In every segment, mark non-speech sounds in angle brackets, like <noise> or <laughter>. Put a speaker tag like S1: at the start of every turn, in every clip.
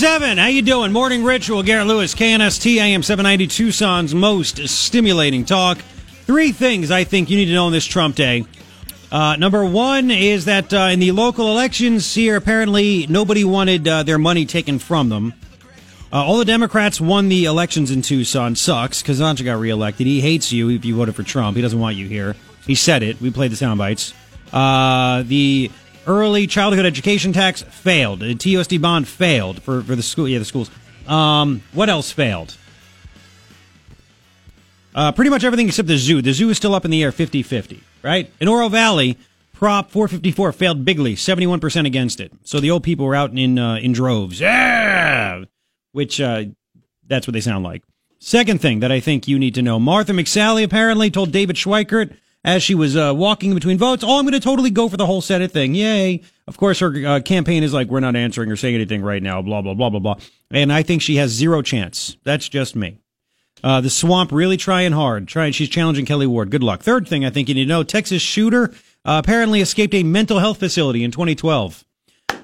S1: 807. How you doing? Morning Ritual. Garrett Lewis, KNST AM 790 Tucson's most stimulating talk. Three things I think you need to know on this Trump day. Uh, number one is that uh, in the local elections here, apparently nobody wanted uh, their money taken from them. Uh, all the Democrats won the elections in Tucson. Sucks. Kozachik got reelected. He hates you if you voted for Trump. He doesn't want you here. He said it. We played the sound bites. Uh, the early childhood education tax failed. The TUSD bond failed for, for the school. Yeah, the schools. Um, what else failed? Uh, pretty much everything except the zoo. The zoo is still up in the air 50 50, right? In Oro Valley, Prop 454 failed bigly, 71% against it. So the old people were out in, uh, in droves. Yeah! Which, uh, that's what they sound like. Second thing that I think you need to know Martha McSally apparently told David Schweikert as she was uh, walking between votes, oh, I'm going to totally go for the whole Senate thing. Yay. Of course, her uh, campaign is like, we're not answering or saying anything right now, blah, blah, blah, blah, blah. And I think she has zero chance. That's just me. Uh, the swamp really trying hard. Trying, she's challenging Kelli Ward. Good luck. Third thing I think you need to know: Texas shooter uh, apparently escaped a mental health facility in 2012.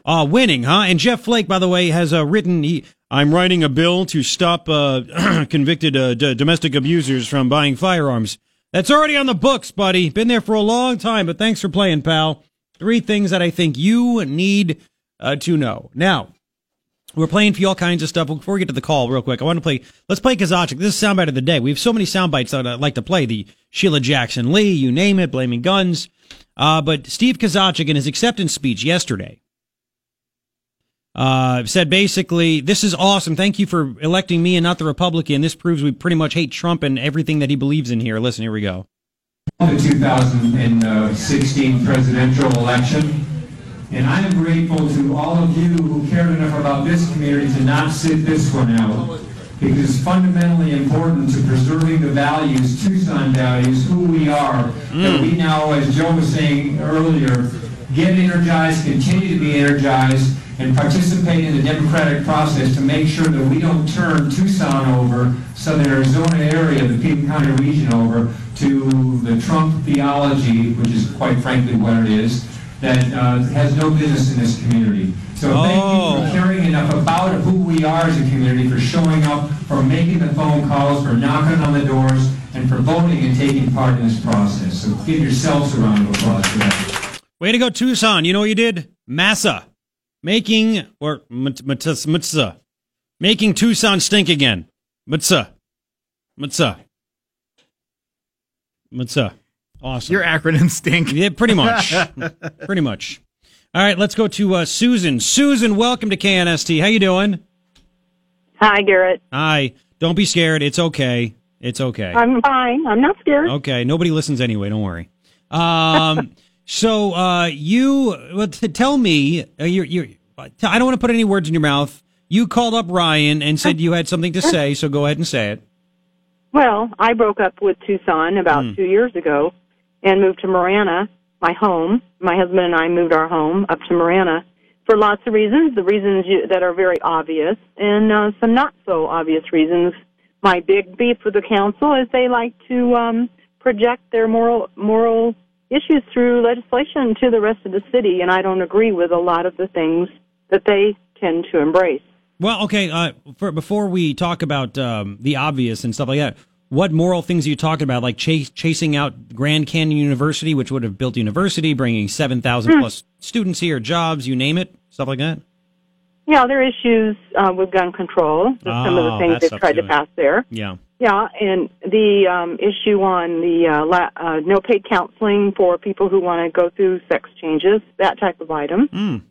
S1: Uh, winning, huh? And Jeff Flake, by the way, has uh, written. He, I'm writing a bill to stop uh, <clears throat> convicted d- domestic abusers from buying firearms. That's already on the books, buddy. Been there for a long time, but thanks for playing, pal. Three things that I think you need uh, to know. Now, we're playing for you all kinds of stuff. Before we get to the call, real quick, I want to play. Let's play Kozachik. This is soundbite of the day. We have so many sound bites that I'd like to play. The Sheila Jackson Lee, you name it, blaming guns. Uh, but Steve Kozachik in his acceptance speech yesterday uh, said basically, "This is awesome. Thank you for electing me and not the Republican. This proves we pretty much hate Trump and everything that he believes in here." Listen, here we go.
S2: The 2016 presidential election. And I am grateful to all of you who cared enough about this community to not sit this one out. Because it's fundamentally important to preserving the values, Tucson values, who we are, that we now, as Joe was saying earlier, get energized, continue to be energized, and participate in the democratic process to make sure that we don't turn Tucson over, southern Arizona area, the Pima County region over, to the Trump theology, which is quite frankly what it is, that uh, has no business in this community. So thank you
S1: Oh.
S2: for caring enough about who we are as a community, for showing up, for making the phone calls, for knocking on the doors, and for voting and taking part in this process. So give yourselves a round of applause for that.
S1: Way to go, Tucson. You know what you did? Massa. Making, or Mutsa. Making Tucson stink again. Mutsa. Mutsa. Mutsa. Awesome.
S3: Your acronyms stink.
S1: Yeah, pretty much. <laughs> pretty much. All right, let's go to uh, Susan. Susan, welcome to KNST. How you doing?
S4: Hi, Garrett.
S1: Hi. Don't be scared. It's okay. It's okay.
S4: I'm fine. I'm not scared.
S1: Okay, nobody listens anyway. Don't worry. Um, <laughs> so uh, you well, t- tell me, uh, you're, you're, I don't want to put any words in your mouth. You called up Ryan and said you had something to say, so go ahead and say it.
S4: Well, I broke up with Tucson about
S1: Hmm.
S4: two years ago and moved to Marana, my home. My husband and I moved our home up to Marana for lots of reasons. The reasons you, that are very obvious and uh, some not so obvious reasons. My big beef with the council is they like to um, project their moral moral issues through legislation to the rest of the city, and I don't agree with a lot of the things that they tend to embrace.
S1: Well, okay. Uh, for, before we talk about um, the obvious and stuff like that, what moral things are you talking about? Like chase, chasing out Grand Canyon University, which would have built a university, bringing seven thousand plus students here, jobs, you name it, stuff like that.
S4: Yeah, there are issues uh, with gun control. That's some of the
S1: Oh,
S4: things they've tried to pass there.
S1: Yeah.
S4: Yeah, and the um, issue on the uh, la- uh, no paid counseling for people who want to go through sex changes, that type of item.
S1: Mm.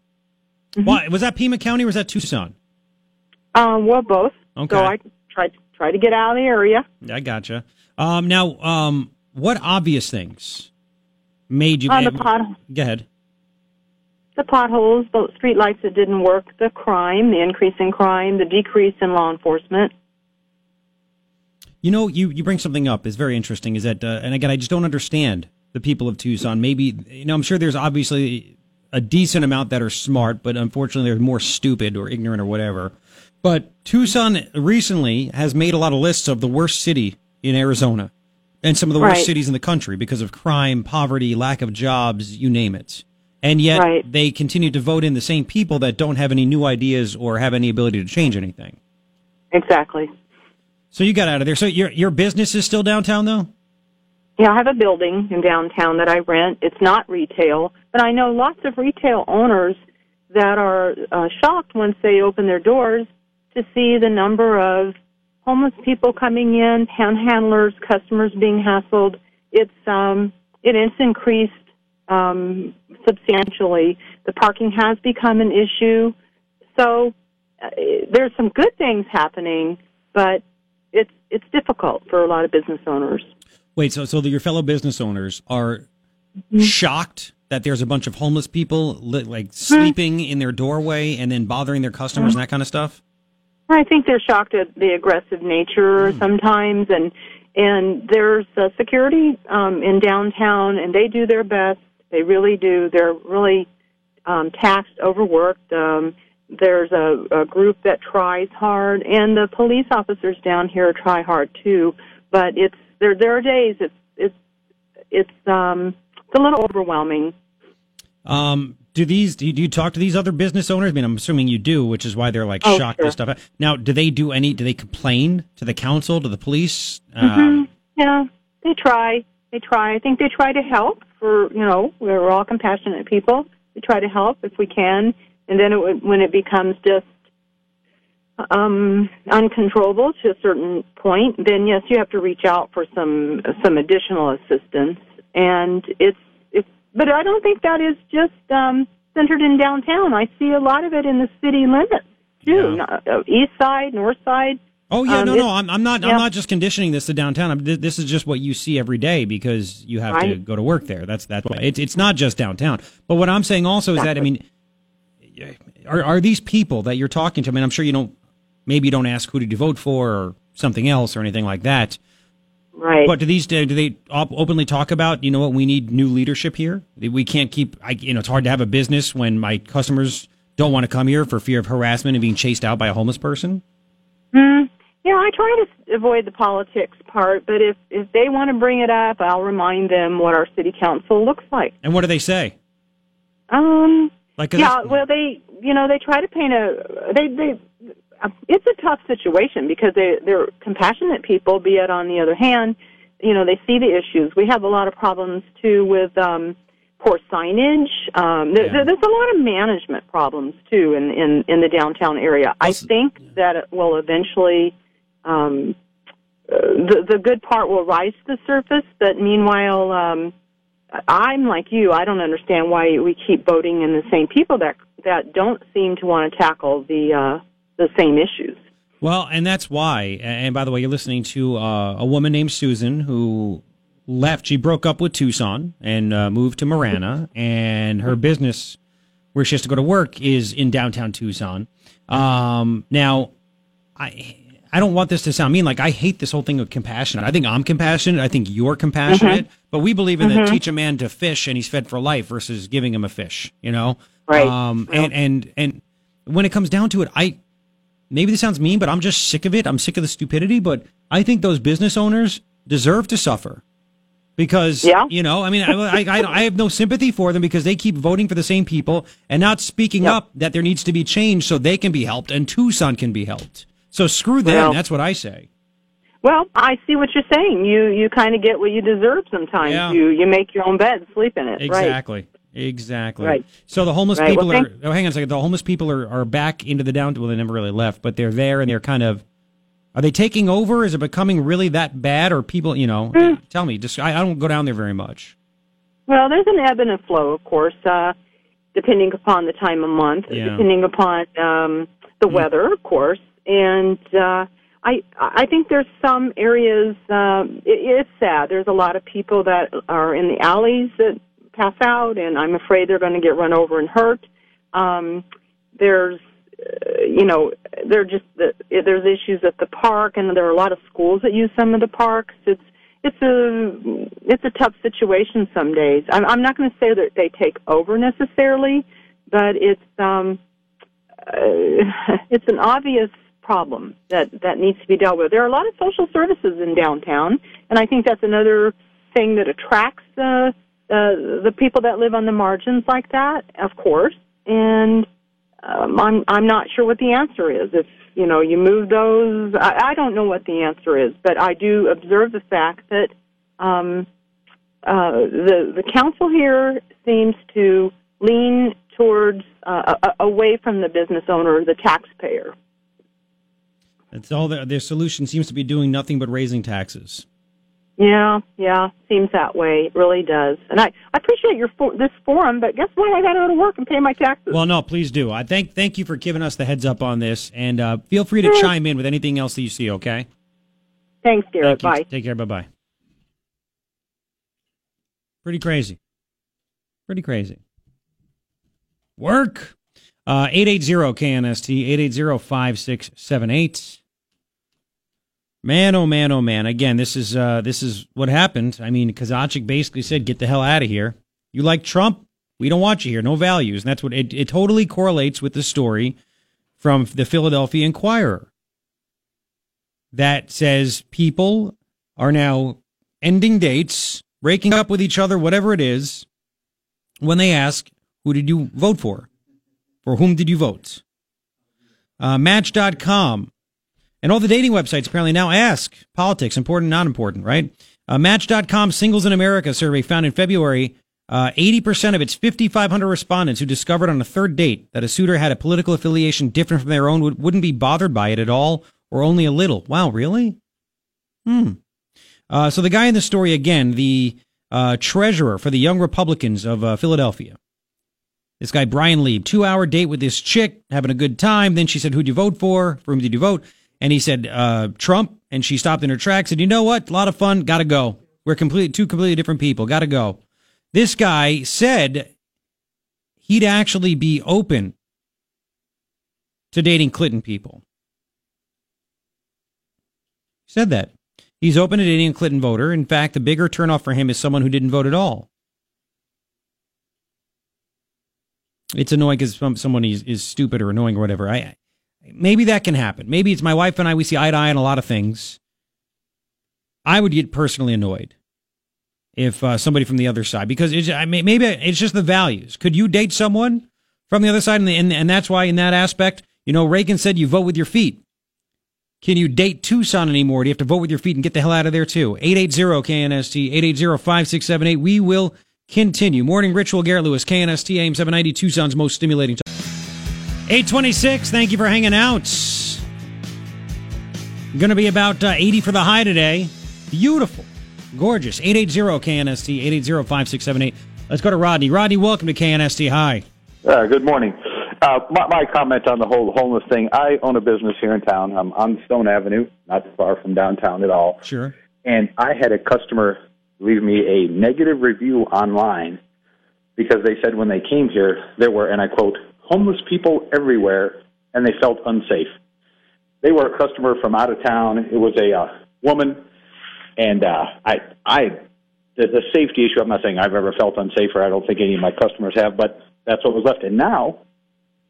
S1: Why was that Pima County or was that Tucson?
S4: Um, well, both.
S1: Okay.
S4: So I tried try to get out of the area.
S1: I gotcha. Um, now, um, what obvious things made you?
S4: On the pot,
S1: Go ahead.
S4: the potholes, the street lights that didn't work, the crime, the increase in crime, the decrease in law enforcement.
S1: You know, you, you bring something up is very interesting. Is that, uh, and again, I just don't understand the people of Tucson. Maybe you know, I'm sure there's obviously a decent amount that are smart, but unfortunately, they're more stupid or ignorant or whatever. But Tucson recently has made a lot of lists of the worst city in Arizona and some of the worst
S4: Right.
S1: cities in the country because of crime, poverty, lack of jobs, you name it. and yet
S4: Right.
S1: they continue to vote in the same people that don't have any new ideas or have any ability to change anything.
S4: Exactly.
S1: So you got out of there. So your your business is still downtown though.
S4: Yeah, I have a building in downtown that I rent. It's not retail, but I know lots of retail owners that are uh, shocked once they open their doors to see the number of homeless people coming in, panhandlers, customers being hassled. It's um, it is increased um, substantially. The parking has become an issue. So uh, there's some good things happening, but it's difficult for a lot of business owners.
S1: Wait, so so your fellow business owners are
S4: Mm-hmm.
S1: shocked that there's a bunch of homeless people li- like sleeping in their doorway and then bothering their customers and that kind of stuff.
S4: I think they're shocked at the aggressive nature sometimes, and and there's uh, security um, in downtown, and they do their best. They really do. They're really um, taxed, overworked. Um, there's a, a group that tries hard, and the police officers down here try hard too. But it's there. There are days it's it's it's um, it's a little overwhelming.
S1: Um, do these do you, do you talk to these other business owners? I mean, I'm assuming you do, which is why they're like
S4: Oh,
S1: shocked
S4: sure.
S1: and stuff. Now, do they do any? Do they complain to the council, to the police?
S4: Mm-hmm.
S1: Um,
S4: Yeah, they try. They try. I think they try to help. For you know, we're all compassionate people. We try to help if we can, and then it, would- when it becomes just um, uncontrollable to a certain point, then yes, you have to reach out for some some additional assistance. And it's it's, but I don't think that is just um, centered in downtown. I see a lot of it in the city limits too,
S1: Yeah.
S4: uh, east side, north side.
S1: oh yeah,
S4: Um,
S1: no, no, I'm, I'm not. I'm not just conditioning this to downtown. This is just what you see every day because you have to go to work there. That's that's why it's it's not just downtown. But what I'm saying also is that I mean, are are these people that you're talking to? I mean, I'm sure you don't. Maybe you don't ask who did you vote for or something else or anything like that.
S4: Right.
S1: But do these do they op- openly talk about? You know what? We need new leadership here. We can't keep. I, you know, it's hard to have a business when my customers don't want to come here for fear of harassment and being chased out by a homeless person.
S4: Mm, yeah, I try to avoid the politics part, but if if they want to bring it up, I'll remind them what our city council looks like.
S1: And what do they say?
S4: Um,
S1: Like,
S4: yeah, well, they you know they try to paint a they they. uh, It's a tough situation because they they're compassionate people. Be it on the other hand, you know they see the issues. We have a lot of problems too with um, poor signage. Um, there,
S1: Yeah.
S4: There's a lot of management problems too in in, in the downtown area. I think that it will eventually um, uh, the the good part will rise to the surface. But meanwhile, um, I'm like you. I don't understand why we keep voting in the same people that that don't seem to want to tackle the uh, the same issues.
S1: Well, and that's why. And by the way, you're listening to uh, a woman named Susan who left. She broke up with Tucson and uh, moved to Marana, and her business, where she has to go to work, is in downtown Tucson. Um, now, I. I don't want this to sound mean. Like I hate this whole thing of compassionate. I think I'm compassionate. I think you're compassionate. But we believe in the teach a man to fish and he's fed for life versus giving him a fish. You know,
S4: Right.
S1: Um, and and and when it comes down to it, I maybe this sounds mean, but I'm just sick of it. I'm sick of the stupidity. But I think those business owners deserve to suffer because,
S4: Yeah.
S1: you know, I mean, I, I, I- I have no sympathy for them because they keep voting for the same people and not speaking
S4: Yep.
S1: up that there needs to be change so they can be helped and Tucson can be helped. So screw them.
S4: Well-
S1: that's what I say.
S4: Well, I see what you're saying. You you kind of get what you deserve sometimes.
S1: Yeah.
S4: You you make your own bed, sleep in it. Right.
S1: Exactly. Exactly.
S4: Right.
S1: So the homeless
S4: Right.
S1: people
S4: Well,
S1: are. Oh, hang on a second. The homeless people are, are back into the down. Well, they never really left, but they're there and they're kind of. Are they taking over? Is it becoming really that bad? Or people, you know,
S4: Hmm.
S1: tell me. Just I, I don't go down there very much.
S4: Well, there's an ebb and a flow, of course, uh, depending upon the time of month,
S1: Yeah.
S4: depending upon um, the weather, of course. And uh, I I think there's some areas. Um, it, it's sad. There's a lot of people that are in the alleys that pass out, and I'm afraid they're going to get run over and hurt. Um, there's uh, you know, there just the, there's issues at the park, and there are a lot of schools that use some of the parks. It's it's a it's a tough situation some days. I'm, I'm not going to say that they take over necessarily, but it's um, uh, <laughs> it's an obvious problem that that needs to be dealt with. There are a lot of social services in downtown, and I think that's another thing that attracts uh, uh, the people that live on the margins like that, of course. And um, I'm I'm not sure what the answer is. If you know you move those, I, I don't know what the answer is, but I do observe the fact that um, uh, the the council here seems to lean towards uh, away from the business owner, the taxpayer.
S1: That's all. Their, their solution seems to be doing nothing but raising taxes.
S4: Yeah, yeah, seems that way. It really does. And I, I appreciate your for, this forum, but guess what? I got to go to work and pay my taxes.
S1: Well, no, please do. I thank thank you for giving us the heads up on this, and uh, feel free to chime in with anything else that you see. Okay.
S4: Thanks, Garrett.
S1: Thank
S4: bye.
S1: Take care. Bye bye. Pretty crazy. Pretty crazy. Work. Uh, 880 KNST, 880 5678. Man, oh man, oh man! Again, this is uh, this is what happened. I mean, Kozachik basically said, "Get the hell out of here." You like Trump? We don't want you here. No values, and that's what it, it totally correlates with the story from the Philadelphia Inquirer that says people are now ending dates, breaking up with each other, whatever it is, when they ask, "Who did you vote for? For whom did you vote?" Uh, Match.com and all the dating websites apparently now ask politics, important, or not important, right? Uh, Match.com Singles in America survey found in February uh, 80% of its 5,500 respondents who discovered on a third date that a suitor had a political affiliation different from their own would, wouldn't be bothered by it at all or only a little. Wow, really? Hmm. Uh, so the guy in the story, again, the uh, treasurer for the Young Republicans of uh, Philadelphia. This guy, Brian Lieb, two hour date with this chick, having a good time. Then she said, Who'd you vote for? For whom did you vote? And he said uh, Trump, and she stopped in her tracks. Said, "You know what? A lot of fun. Got to go. We're completely two completely different people. Got to go." This guy said he'd actually be open to dating Clinton people. Said that he's open to dating a Clinton voter. In fact, the bigger turnoff for him is someone who didn't vote at all. It's annoying because someone is, is stupid or annoying or whatever. I Maybe that can happen. Maybe it's my wife and I, we see eye to eye on a lot of things. I would get personally annoyed if uh, somebody from the other side, because it's, I mean, maybe it's just the values. Could you date someone from the other side? And, the, and, and that's why, in that aspect, you know, Reagan said you vote with your feet. Can you date Tucson anymore? Do you have to vote with your feet and get the hell out of there too? 880 KNST, 880 5678. We will continue. Morning Ritual, Garrett Lewis, KNST, AM 790, Tucson's most stimulating. 826, thank you for hanging out. Going to be about uh, 80 for the high today. Beautiful. Gorgeous. 880 KNST, 880 5678. Let's go to Rodney. Rodney, welcome to KNST. Hi.
S3: Uh, good morning. Uh, my, my, comment on the whole homeless thing I own a business here in town. I'm on Stone Avenue, not far from downtown at all.
S1: Sure.
S3: And I had a customer leave me a negative review online because they said when they came here, there were, and I quote, homeless people everywhere, and they felt unsafe. They were a customer from out of town. It was a uh, woman, and uh, I, I, the, the safety issue. I'm not saying I've ever felt unsafe, or I don't think any of my customers have, but that's what was left. And now,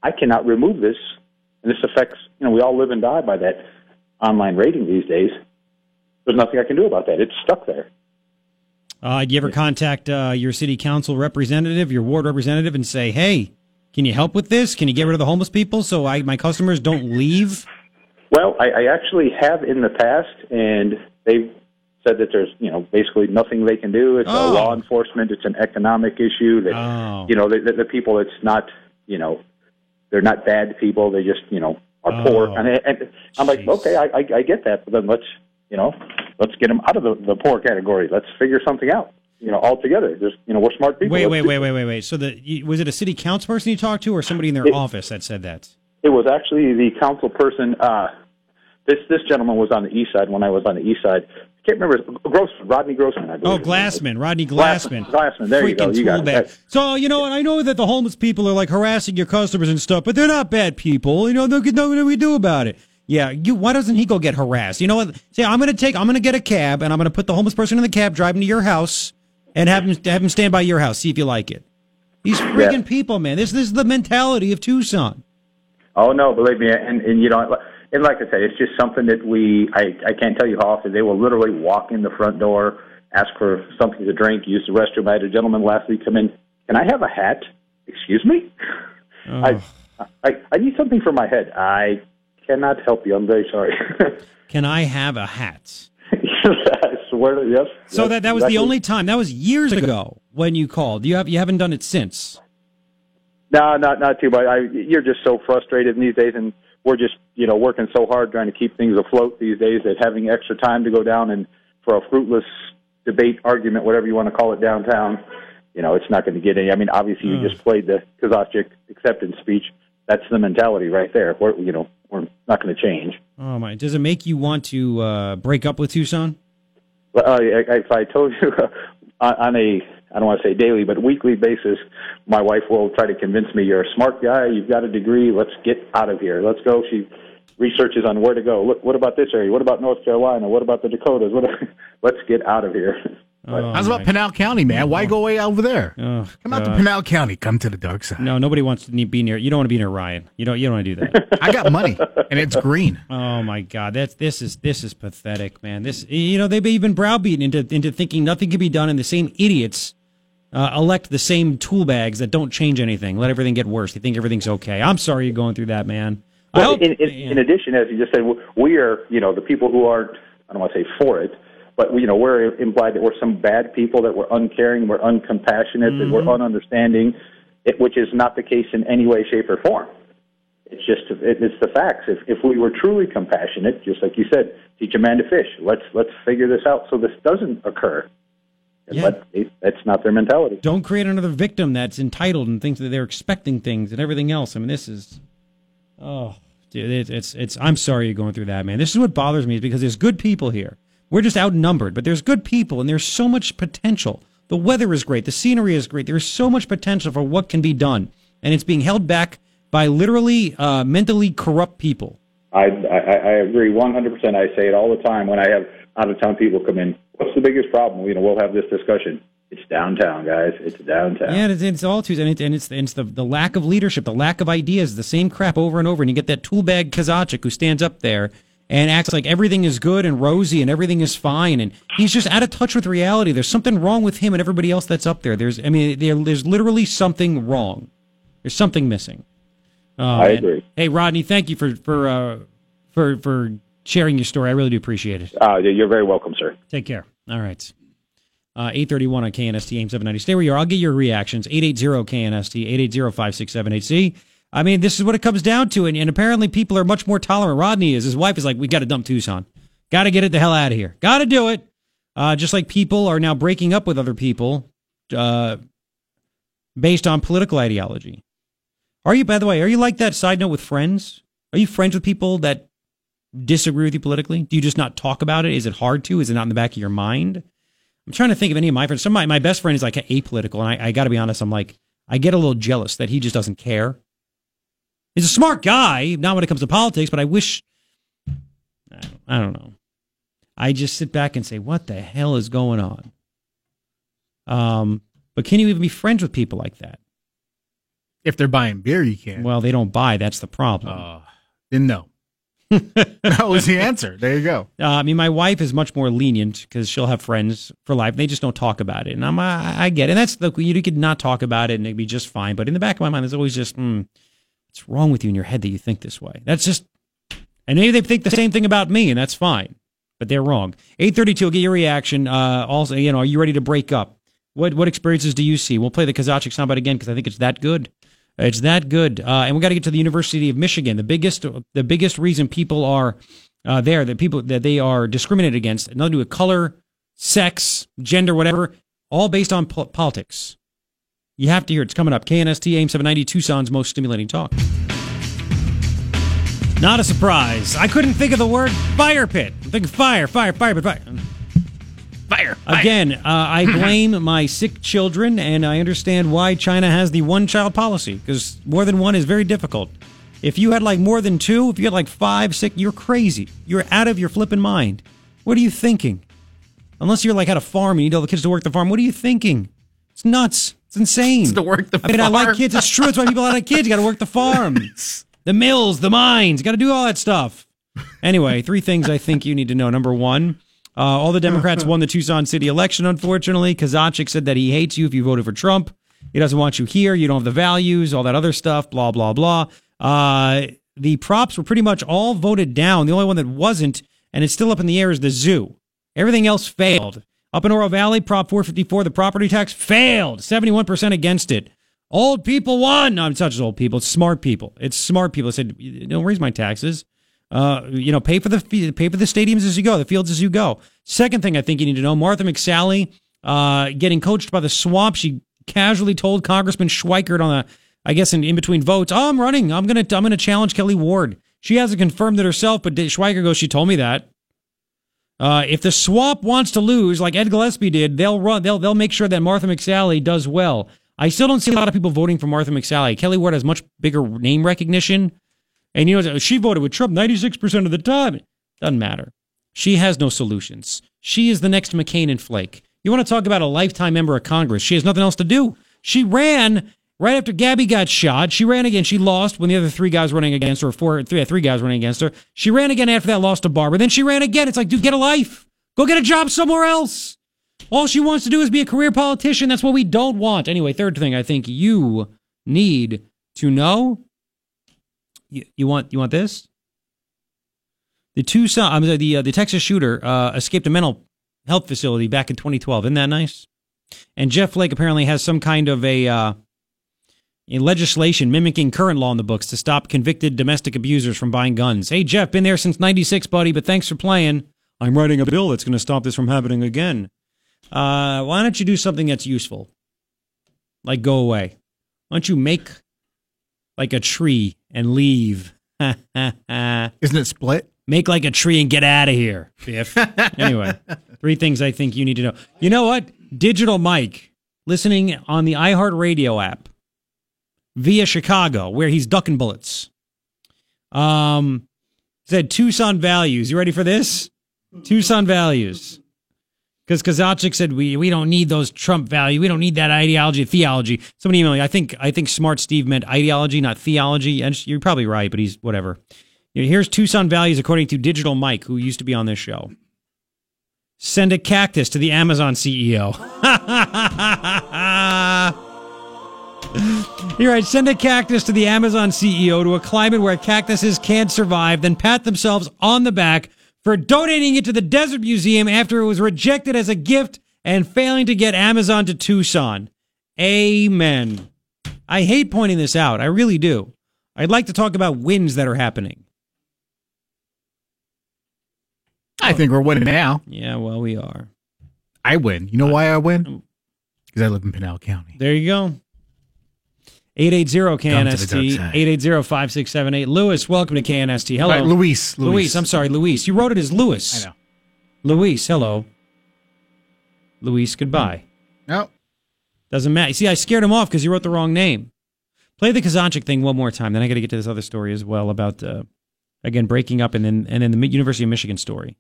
S3: I cannot remove this, and this affects. You know, we all live and die by that online rating these days. There's nothing I can do about that. It's stuck there.
S1: Uh, do you ever contact uh, your city council representative, your ward representative, and say, "Hey, can you help with this? Can you get rid of the homeless people so I my customers don't leave?
S3: Well, I, I actually have in the past, and they've said that there's you know basically nothing they can do. It's oh. a law enforcement. It's an economic issue. That oh. you know the, the, the people. It's not you know they're not bad people. They just you know are oh. poor. And, and I'm like, okay, I, I, I get that, but then let's you know let's get them out of the, the poor category. Let's figure something out you know, all together. Just you know, we're smart people.
S1: Wait, wait, wait, wait, wait, wait. So the was it a city council person you talked to, or somebody in their it, office that said that?
S3: It was actually the council person. Uh, this this gentleman was on the east side when I was on the east side. I can't remember Grossman, Rodney Grossman. I
S1: believe. Oh, Glassman, Rodney Glassman.
S3: Glassman. There Freaking you go. You got it.
S1: So you know what? I know that the homeless people are like harassing your customers and stuff, but they're not bad people. You know, there's nothing we do about it. Yeah, you. Why doesn't he go get harassed? You know what? Say, I'm going to take. I'm going to get a cab, and I'm going to put the homeless person in the cab, drive him to your house and have him have him stand by your house, see if you like it. These freaking yeah. people, man. This this is the mentality of Tucson.
S3: Oh no, believe me, and and you know, and like I said, it's just something that we I I can't tell you how often they will literally walk in the front door ask for something to drink, use the restroom. I had a gentleman last week come in. Can I have a hat? Excuse me. I, I I need something for my head. I cannot help you. I'm very sorry. <laughs>
S1: Can I have a hat? <laughs>
S3: I swear to yes.
S1: So
S3: yes,
S1: that that was the only time. That was years ago when you called. You have you haven't done it since.
S3: No, not not too much. I, you're just so frustrated these days, and we're just you know working so hard trying to keep things afloat these days that having extra time to go down and for a fruitless debate, argument, whatever you want to call it downtown, you know, it's not going to get any. I mean, obviously, you mm. just played the Kozachik acceptance speech. That's the mentality right there. We're you know we're not going to change.
S1: Oh my! Does it make you want to uh, break up with Tucson?
S3: Uh, if I told you <laughs> on on a, I don't want to say daily, but weekly basis, my wife will try to convince me you're a smart guy, you've got a degree, let's get out of here, let's go. She researches on where to go. Look, what about this area? What about North Carolina? What about the Dakotas? What? <laughs> Let's get out of here.
S1: Oh,
S5: How's about
S1: my-
S5: Pinal County, man? Why go way over there?
S1: Oh,
S5: Come out to Pinal County. Come to the dark side.
S1: No, nobody wants to be near. You don't want to be near Ryan. You don't. You don't want to do that. <laughs>
S5: I got money, and it's green.
S1: oh my God, that's this is this is pathetic, man. This you know they've even browbeaten into into thinking nothing can be done, and the same idiots uh, elect the same tool bags that don't change anything. Let everything get worse. They think everything's okay. I'm sorry you're going through that, man. I
S3: Well,
S1: hope-
S3: in, in,
S1: yeah.
S3: in addition, as you just said, we are, you know, the people who aren't, I don't want to say for it, but, you know, we're implied that we're some bad people, that we're uncaring, we're uncompassionate, that
S1: Mm-hmm.
S3: we're ununderstanding, it, which is not the case in any way, shape, or form. It's just, it, it's the facts. If, if we were truly compassionate, just like you said, teach a man to fish. Let's, let's figure this out so this doesn't occur.
S1: Yeah.
S3: But it, that's not their mentality.
S1: don't create another victim that's entitled and thinks that they're expecting things and everything else. I mean, this is, oh, dude, it, it's it's. I'm sorry you're going through that, man. This is what bothers me is because there's good people here. We're just outnumbered, but there's good people and there's so much potential. The weather is great, the scenery is great. There's so much potential for what can be done, and it's being held back by literally uh, mentally corrupt people.
S3: I, I, I agree 100%. I say it all the time when I have out of town people come in. What's the biggest problem? You know, we'll have this discussion. It's downtown, guys. It's downtown.
S1: Yeah, it's, it's all too, and, it, and it's and it's the, the lack of leadership, the lack of ideas, the same crap over and over, and you get that tool bag who stands up there and acts like everything is good and rosy and everything is fine, and he's just out of touch with reality. There's something wrong with him and everybody else that's up there. There's, I mean, there, there's literally something wrong. There's something missing. Oh,
S3: I agree.
S1: Hey, Rodney, thank you for for uh, for for sharing your story. I really do appreciate it.
S3: Uh, you're very welcome, sir.
S1: Take care. All right. Uh, 831 on KNST AIM 790. Stay where you are. I'll get your reactions. 880 KNST, 880-5678C. I mean, this is what it comes down to. And, and apparently people are much more tolerant. Rodney is. His wife is like, we got to dump Tucson. Got to get it the hell out of here. Got to do it. Uh, just like people are now breaking up with other people uh, based on political ideology. Are you, by the way, are you like that side note with friends? Are you friends with people that disagree with you politically? Do you just not talk about it? Is it hard to? Is it not in the back of your mind? I'm trying to think of any of my friends. Some of my, my best friend is like apolitical, and I, I got to be honest. I'm like, I get a little jealous that he just doesn't care. He's a smart guy, not when it comes to politics, but I wish. I don't, I don't know. I just sit back and say, what the hell is going on? Um, but can you even be friends with people like that?
S5: If they're buying beer, you can.
S1: Well, they don't buy. That's the problem.
S5: Uh, then no. <laughs> that was the answer. There you go.
S1: Uh, I mean, my wife is much more lenient because she'll have friends for life. They just don't talk about it, and I'm I, I get it. And that's the you could not talk about it and it'd be just fine. But in the back of my mind, there's always just, hmm, what's wrong with you in your head that you think this way? That's just, and maybe they think the same thing about me, and that's fine. But they're wrong. Eight thirty-two. will Get your reaction. Uh, also, you know, are you ready to break up? What what experiences do you see? We'll play the Kozachik soundbite again because I think it's that good. It's that good. Uh, and we got to get to the University of Michigan. The biggest the biggest reason people are uh, there, that people that they are discriminated against, nothing to do with color, sex, gender, whatever, all based on po- politics. You have to hear it. It's coming up. KNST AIM 790 Tucson's most stimulating talk. Not a surprise. I couldn't think of the word fire pit. I'm thinking fire, fire, fire, but fire.
S5: Fire.
S1: Again, uh, I <clears throat> blame my sick children, and I understand why China has the one child policy because more than one is very difficult. If you had like more than two, if you had like five, six, you're crazy. You're out of your flipping mind. What are you thinking? Unless you're like at a farm and you need all the kids to work the farm, what are you thinking? It's nuts. It's insane.
S5: It's to work the
S1: I mean, I like
S5: farm.
S1: kids. It's true. That's why people like kids. You got to work the farm, <laughs> the mills, the mines. Got to do all that stuff. Anyway, three things I think you need to know. Number one, Uh, all the Democrats won the Tucson city election, unfortunately. Kozachik said that he hates you if you voted for Trump. He doesn't want you here. You don't have the values, all that other stuff, blah, blah, blah. Uh, the props were pretty much all voted down. The only one that wasn't, and it's still up in the air, is the zoo. Everything else failed. Up in Oro Valley, Prop 454, the property tax failed. 71% against it. Old people won. No, it's not just old people. It's smart people. It's smart people. I said, don't raise my taxes. Uh, you know, pay for the pay for the stadiums as you go, the fields as you go. Second thing I think you need to know: Martha McSally, uh, getting coached by the swamp. She casually told Congressman Schweikert on a, I guess in, in between votes, "Oh, I'm running. I'm gonna I'm gonna challenge Kelli Ward." She hasn't confirmed it herself, but Schweikert goes, "She told me that." Uh, if the swamp wants to lose, like Ed Gillespie did, they'll run. They'll they'll make sure that Martha McSally does well. I still don't see a lot of people voting for Martha McSally. Kelli Ward has much bigger name recognition. And you know, she voted with Trump 96% of the time. Doesn't matter. She has no solutions. She is the next McCain and Flake. You want to talk about a lifetime member of Congress? She has nothing else to do. She ran right after Gabby got shot. She ran again. She lost when the other three guys running against her, four, three, three guys running against her. She ran again after that, lost to Barber. Then she ran again. It's like, dude, get a life. Go get a job somewhere else. All she wants to do is be a career politician. That's what we don't want. Anyway, third thing I think you need to know you, you want you want this? The Tucson, I mean, the uh, the Texas shooter uh, escaped a mental health facility back in 2012. Isn't that nice? And Jeff Flake apparently has some kind of a, uh, legislation mimicking current law in the books to stop convicted domestic abusers from buying guns. Hey Jeff, been there since '96, buddy, but thanks for playing. I'm writing a bill that's going to stop this from happening again. Uh, why don't you do something that's useful? Like go away. Why don't you make like a tree and leave. <laughs>
S5: Isn't it split?
S1: Make like a tree and get out of here, Biff. <laughs> anyway, three things I think you need to know. You know what? Digital Mike listening on the iHeartRadio app via Chicago, where he's ducking bullets. Um, said Tucson values. You ready for this? Tucson values. Because Kozachik said we we don't need those Trump value. We don't need that ideology, theology. Somebody emailed me. I think I think smart Steve meant ideology, not theology. And you're probably right, but he's whatever. Here's Tucson values according to Digital Mike, who used to be on this show. Send a cactus to the Amazon CEO. <laughs> <laughs> You're right. Send a cactus to the Amazon CEO to a climate where cactuses can't survive, then pat themselves on the back for donating it to the Desert Museum after it was rejected as a gift and failing to get Amazon to Tucson. Amen. I hate pointing this out. I really do. I'd like to talk about wins that are happening.
S5: I think we're winning now.
S1: Yeah, well, we are.
S5: I win. You know why I win? Oh. Because I live in Pinal County.
S1: There you go. 880 KNST, 880-5678. Lewis, welcome to KNST. Hello.
S5: Right, Luis,
S1: Luis. Luis. I'm sorry, Luis. You wrote it as Lewis.
S5: I know.
S1: Luis, hello. Luis, goodbye.
S5: No.
S1: Doesn't matter. You see, I scared him off because you wrote the wrong name. Play the Kozachik thing one more time. Then I got to get to this other story as well about, uh, again, breaking up and then, and then the University of Michigan story.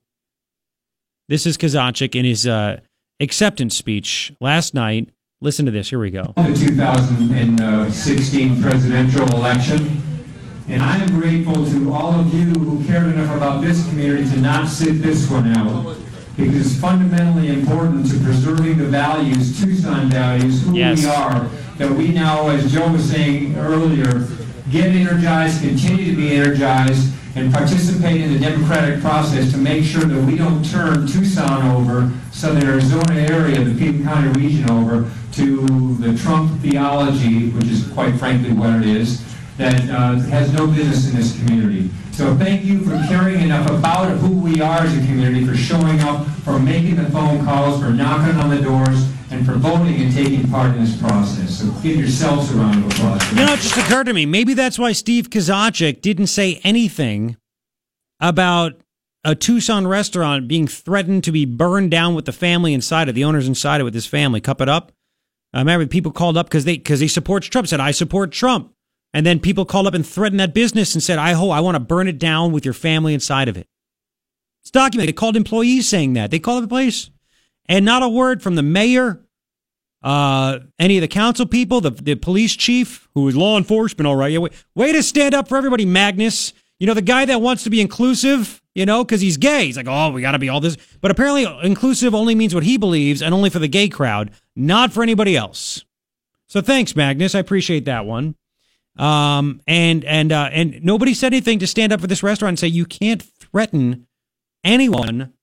S1: This is Kozachik in his uh, acceptance speech last night Listen to this. Here we go.
S2: The 2016 presidential election. And I am grateful to all of you who cared enough about this community to not sit this one out. Because it's fundamentally important to preserving the values, Tucson values, who
S1: yes.
S2: we are, that we now, as Joe was saying earlier, get energized, continue to be energized, and participate in the democratic process to make sure that we don't turn Tucson over, Southern Arizona area, the Pima County region over, to the Trump theology, which is quite frankly what it is, that uh, has no business in this community. So thank you for caring enough about who we are as a community, for showing up, for making the phone calls, for knocking on the doors, and for voting and taking part in this process. So give yourselves a round of applause.
S1: You know, it just occurred to me. Maybe that's why Steve Kozachik didn't say anything about a Tucson restaurant being threatened to be burned down with the family inside it, the owners inside it with his family. Cup it up. I remember people called up because they because he supports Trump. Said I support Trump, and then people called up and threatened that business and said I hope I want to burn it down with your family inside of it. It's documented. They called employees saying that. They called up the place, and not a word from the mayor, uh, any of the council people, the the police chief, who is law enforcement. All right, yeah, way, way to stand up for everybody, Magnus. You know the guy that wants to be inclusive you know, because he's gay. He's like, oh, we got to be all this. But apparently, inclusive only means what he believes and only for the gay crowd, not for anybody else. So thanks, Magnus. I appreciate that one. Um, and and uh, and nobody said anything to stand up for this restaurant and say you can't threaten anyone,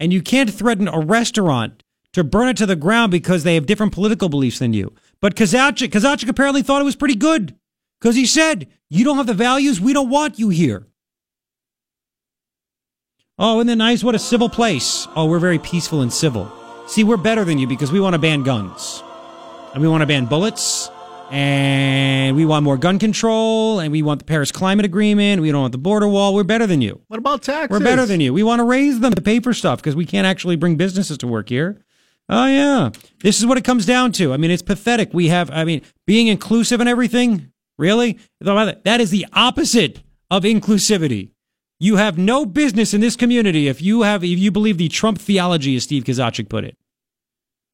S1: and you can't threaten a restaurant to burn it to the ground because they have different political beliefs than you. But Kozachik apparently thought it was pretty good because he said, "You don't have the values. We don't want you here." Oh, isn't it nice? What a civil place. Oh, we're very peaceful and civil. See, we're better than you because we want to ban guns. And we want to ban bullets. And we want more gun control. And we want the Paris Climate Agreement. We don't want the border wall. We're better than you.
S5: What about taxes?
S1: We're better than you. We want to raise them to pay for stuff because we can't actually bring businesses to work here. Oh, yeah. This is what it comes down to. I mean, it's pathetic. We have, I mean, being inclusive and everything. Really? That is the opposite of inclusivity. You have no business in this community if you have if you believe the Trump theology, as Steve Kozachik put it.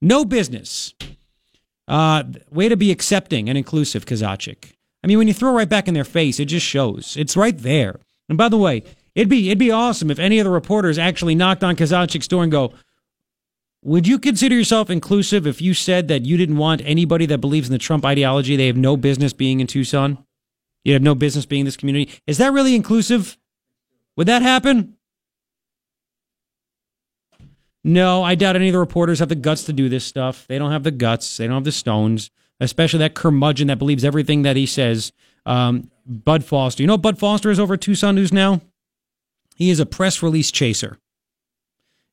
S1: No business. Uh, way to be accepting and inclusive, Kozachik. I mean, when you throw it right back in their face, it just shows. It's right there. And by the way, it'd be it'd be awesome if any of the reporters actually knocked on Kozachik's door and go, "Would you consider yourself inclusive if you said that you didn't want anybody that believes in the Trump ideology? They have no business being in Tucson. You have no business being in this community. Is that really inclusive?" Would that happen? No, I doubt any of the reporters have the guts to do this stuff. They don't have the guts. They don't have the stones, especially that curmudgeon that believes everything that he says. Um, Bud Foster. You know Bud Foster is over at Tucson News now? He is a press release chaser.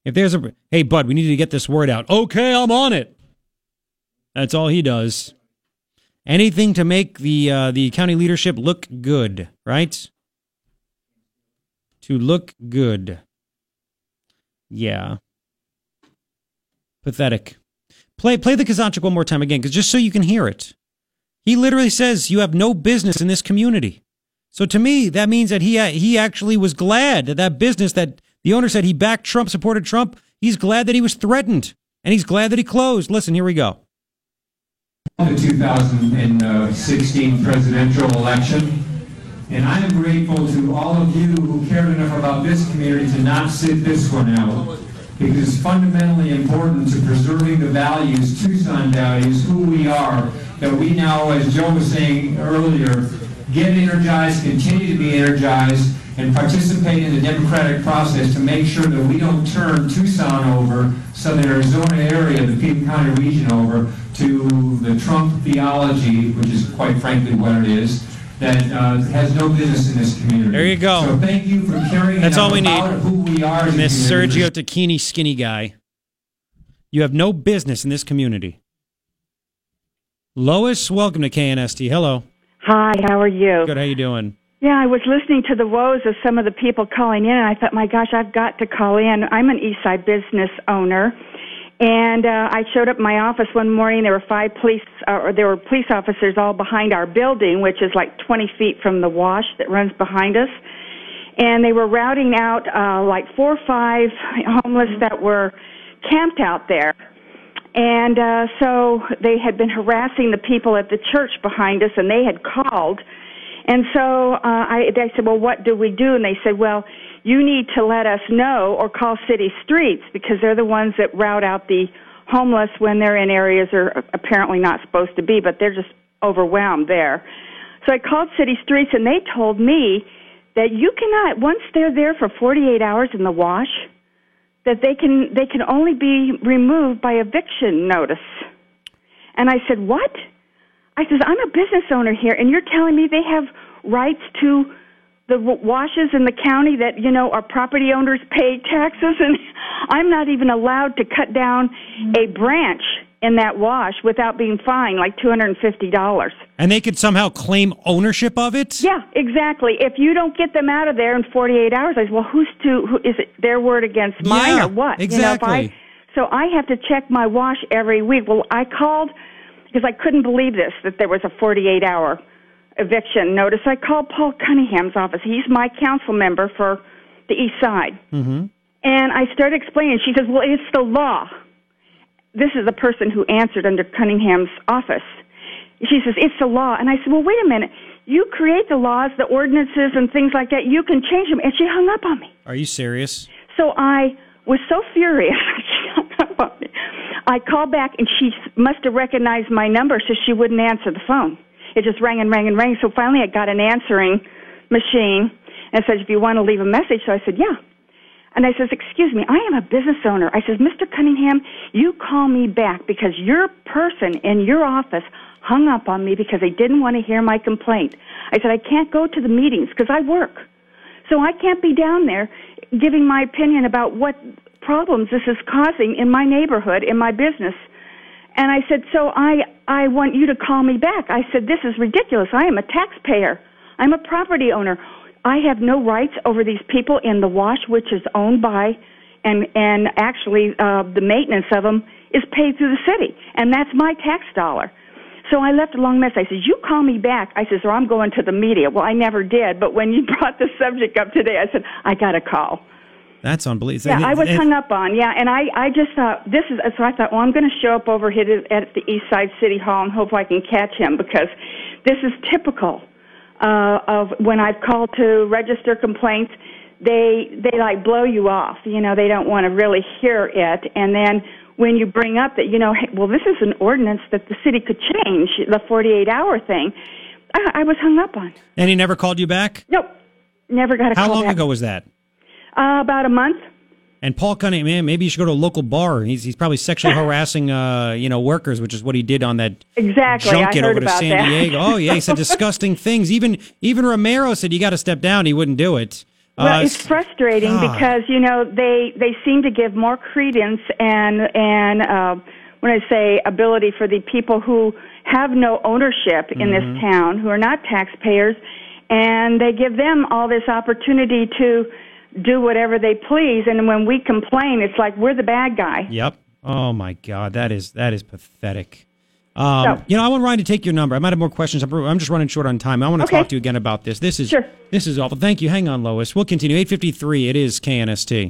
S1: If there's a, hey, Bud, we need to get this word out. Okay, I'm on it. That's all he does. Anything to make the uh, the county leadership look good, right? To look good. Yeah. Pathetic. Play play the Kozachik one more time again, because just so you can hear it. He literally says you have no business in this community. So to me, that means that he he actually was glad that that business that the owner said he backed Trump, supported Trump. He's glad that he was threatened, and he's glad that he closed. Listen, here we go.
S2: The 2016 presidential election and I am grateful to all of you who cared enough about this community to not sit this one out. Because it's fundamentally important to preserving the values, Tucson values, who we are, that we now, as Joe was saying earlier, get energized, continue to be energized, and participate in the democratic process to make sure that we don't turn Tucson over, Southern Arizona area, the Pima County region over, to the Trump theology, which is quite frankly what it is, that uh, has no business in this community.
S1: There you go.
S2: So thank you for caring
S1: That's all we need.
S2: who we are.
S1: From this Sergio Tacchini skinny guy. You have no business in this community. Lois, welcome to KNST. Hello.
S6: Hi, how are you?
S1: Good. How you doing?
S6: Yeah, I was listening to the woes of some of the people calling in, and I thought, my gosh, I've got to call in. I'm an East Side business owner, and uh, I showed up in my office one morning. There were five police, uh, or there were police officers all behind our building, which is like 20 feet from the wash that runs behind us. And they were routing out uh, like four or five homeless that were camped out there. And uh, so they had been harassing the people at the church behind us, and they had called. And so uh, I, they said, "Well, what do we do?" And they said, "Well." You need to let us know or call city streets because they're the ones that route out the homeless when they're in areas are apparently not supposed to be, but they're just overwhelmed there. So I called city streets and they told me that you cannot once they're there for 48 hours in the wash that they can they can only be removed by eviction notice. And I said, "What?" I says, "I'm a business owner here and you're telling me they have rights to the washes in the county that you know our property owners pay taxes and <laughs> i'm not even allowed to cut down a branch in that wash without being fined like two hundred and fifty dollars.
S1: And they could somehow claim ownership of it?
S6: Yeah exactly. If you don't get them out of there in forty eight hours i said well who's to who is it their word against mine
S1: yeah,
S6: or what?
S1: Exactly
S6: you know, I, so i have to check my wash every week. Well i called because i couldn't believe this that there was a forty eight hour eviction notice, I called Paul Cunningham's office. He's my council member for the East Side.
S1: Mm-hmm.
S6: And I started explaining. She says, Well, it's the law. This is the person who answered under Cunningham's office. She says, it's the law. And I said, well, wait a minute. You create the laws, the ordinances, and things like that. You can change them. And she hung up on me.
S1: Are you serious?
S6: So I was so furious. <laughs> she hung up on me. I called back, and she must have recognized my number, so she wouldn't answer the phone. It just rang and rang and rang. So finally, I got an answering machine and said, if you want to leave a message. So I said, yeah. And I says, excuse me, I am a business owner. I says, Mr. Cunningham, you call me back because your person in your office hung up on me because they didn't want to hear my complaint. I said, I can't go to the meetings because I work. So I can't be down there giving my opinion about what problems this is causing in my neighborhood, in my business. And I said, so I, I want you to call me back. I said, this is ridiculous. I am a taxpayer. I'm a property owner. I have no rights over these people in the wash, which is owned by, and and actually uh, the maintenance of them is paid through the city, and that's my tax dollar. So I left a long message. I said, "You call me back." I said, "Or I'm going to the media." Well, I never did, but when you <laughs> brought the subject up today, I said, "I got a call."
S1: That's unbelievable.
S6: Yeah, I was hung up on. Yeah, and I I just thought this is so. I thought, well, I'm going to show up over here at the East Side City Hall and hope I can catch him because this is typical uh, of when I've called to register complaints, they they like blow you off. You know, they don't want to really hear it, and then when you bring up that you know, hey, well, this is an ordinance that the city could change, the 48 hour thing, I, I was hung up on.
S1: And he never called you back?
S6: Nope, never got a call.
S1: How long
S6: back.
S1: ago was that?
S6: Uh, about a month.
S1: And Paul Cunningham, man, maybe you should go to a local bar. He's he's probably sexually <laughs> harassing, uh, you know, workers, which is what he did on that
S6: Exactly, I
S1: junket
S6: heard
S1: over to San
S6: that.
S1: Diego. Oh yeah, he said <laughs> disgusting things. Even even Romero said you got to step down. He wouldn't do it.
S6: Well,
S1: Uh,
S6: it's frustrating because you know they they seem to give more credence and and uh, when I say ability for the people who have no ownership in
S1: Mm-hmm.
S6: this town, who are not taxpayers, and they give them all this opportunity to do whatever they please. And when we complain, it's like we're the bad guy.
S1: Yep. Oh my God, that is that is pathetic. Um,
S6: So-
S1: you know, I want Ryan to take your number. I might have more questions. I'm I'm just running short on time. I want to
S6: Okay.
S1: talk to you again about this. This is
S6: Sure.
S1: this is awful. Thank you. Hang on, Lois. We'll continue. 853. It is KNST.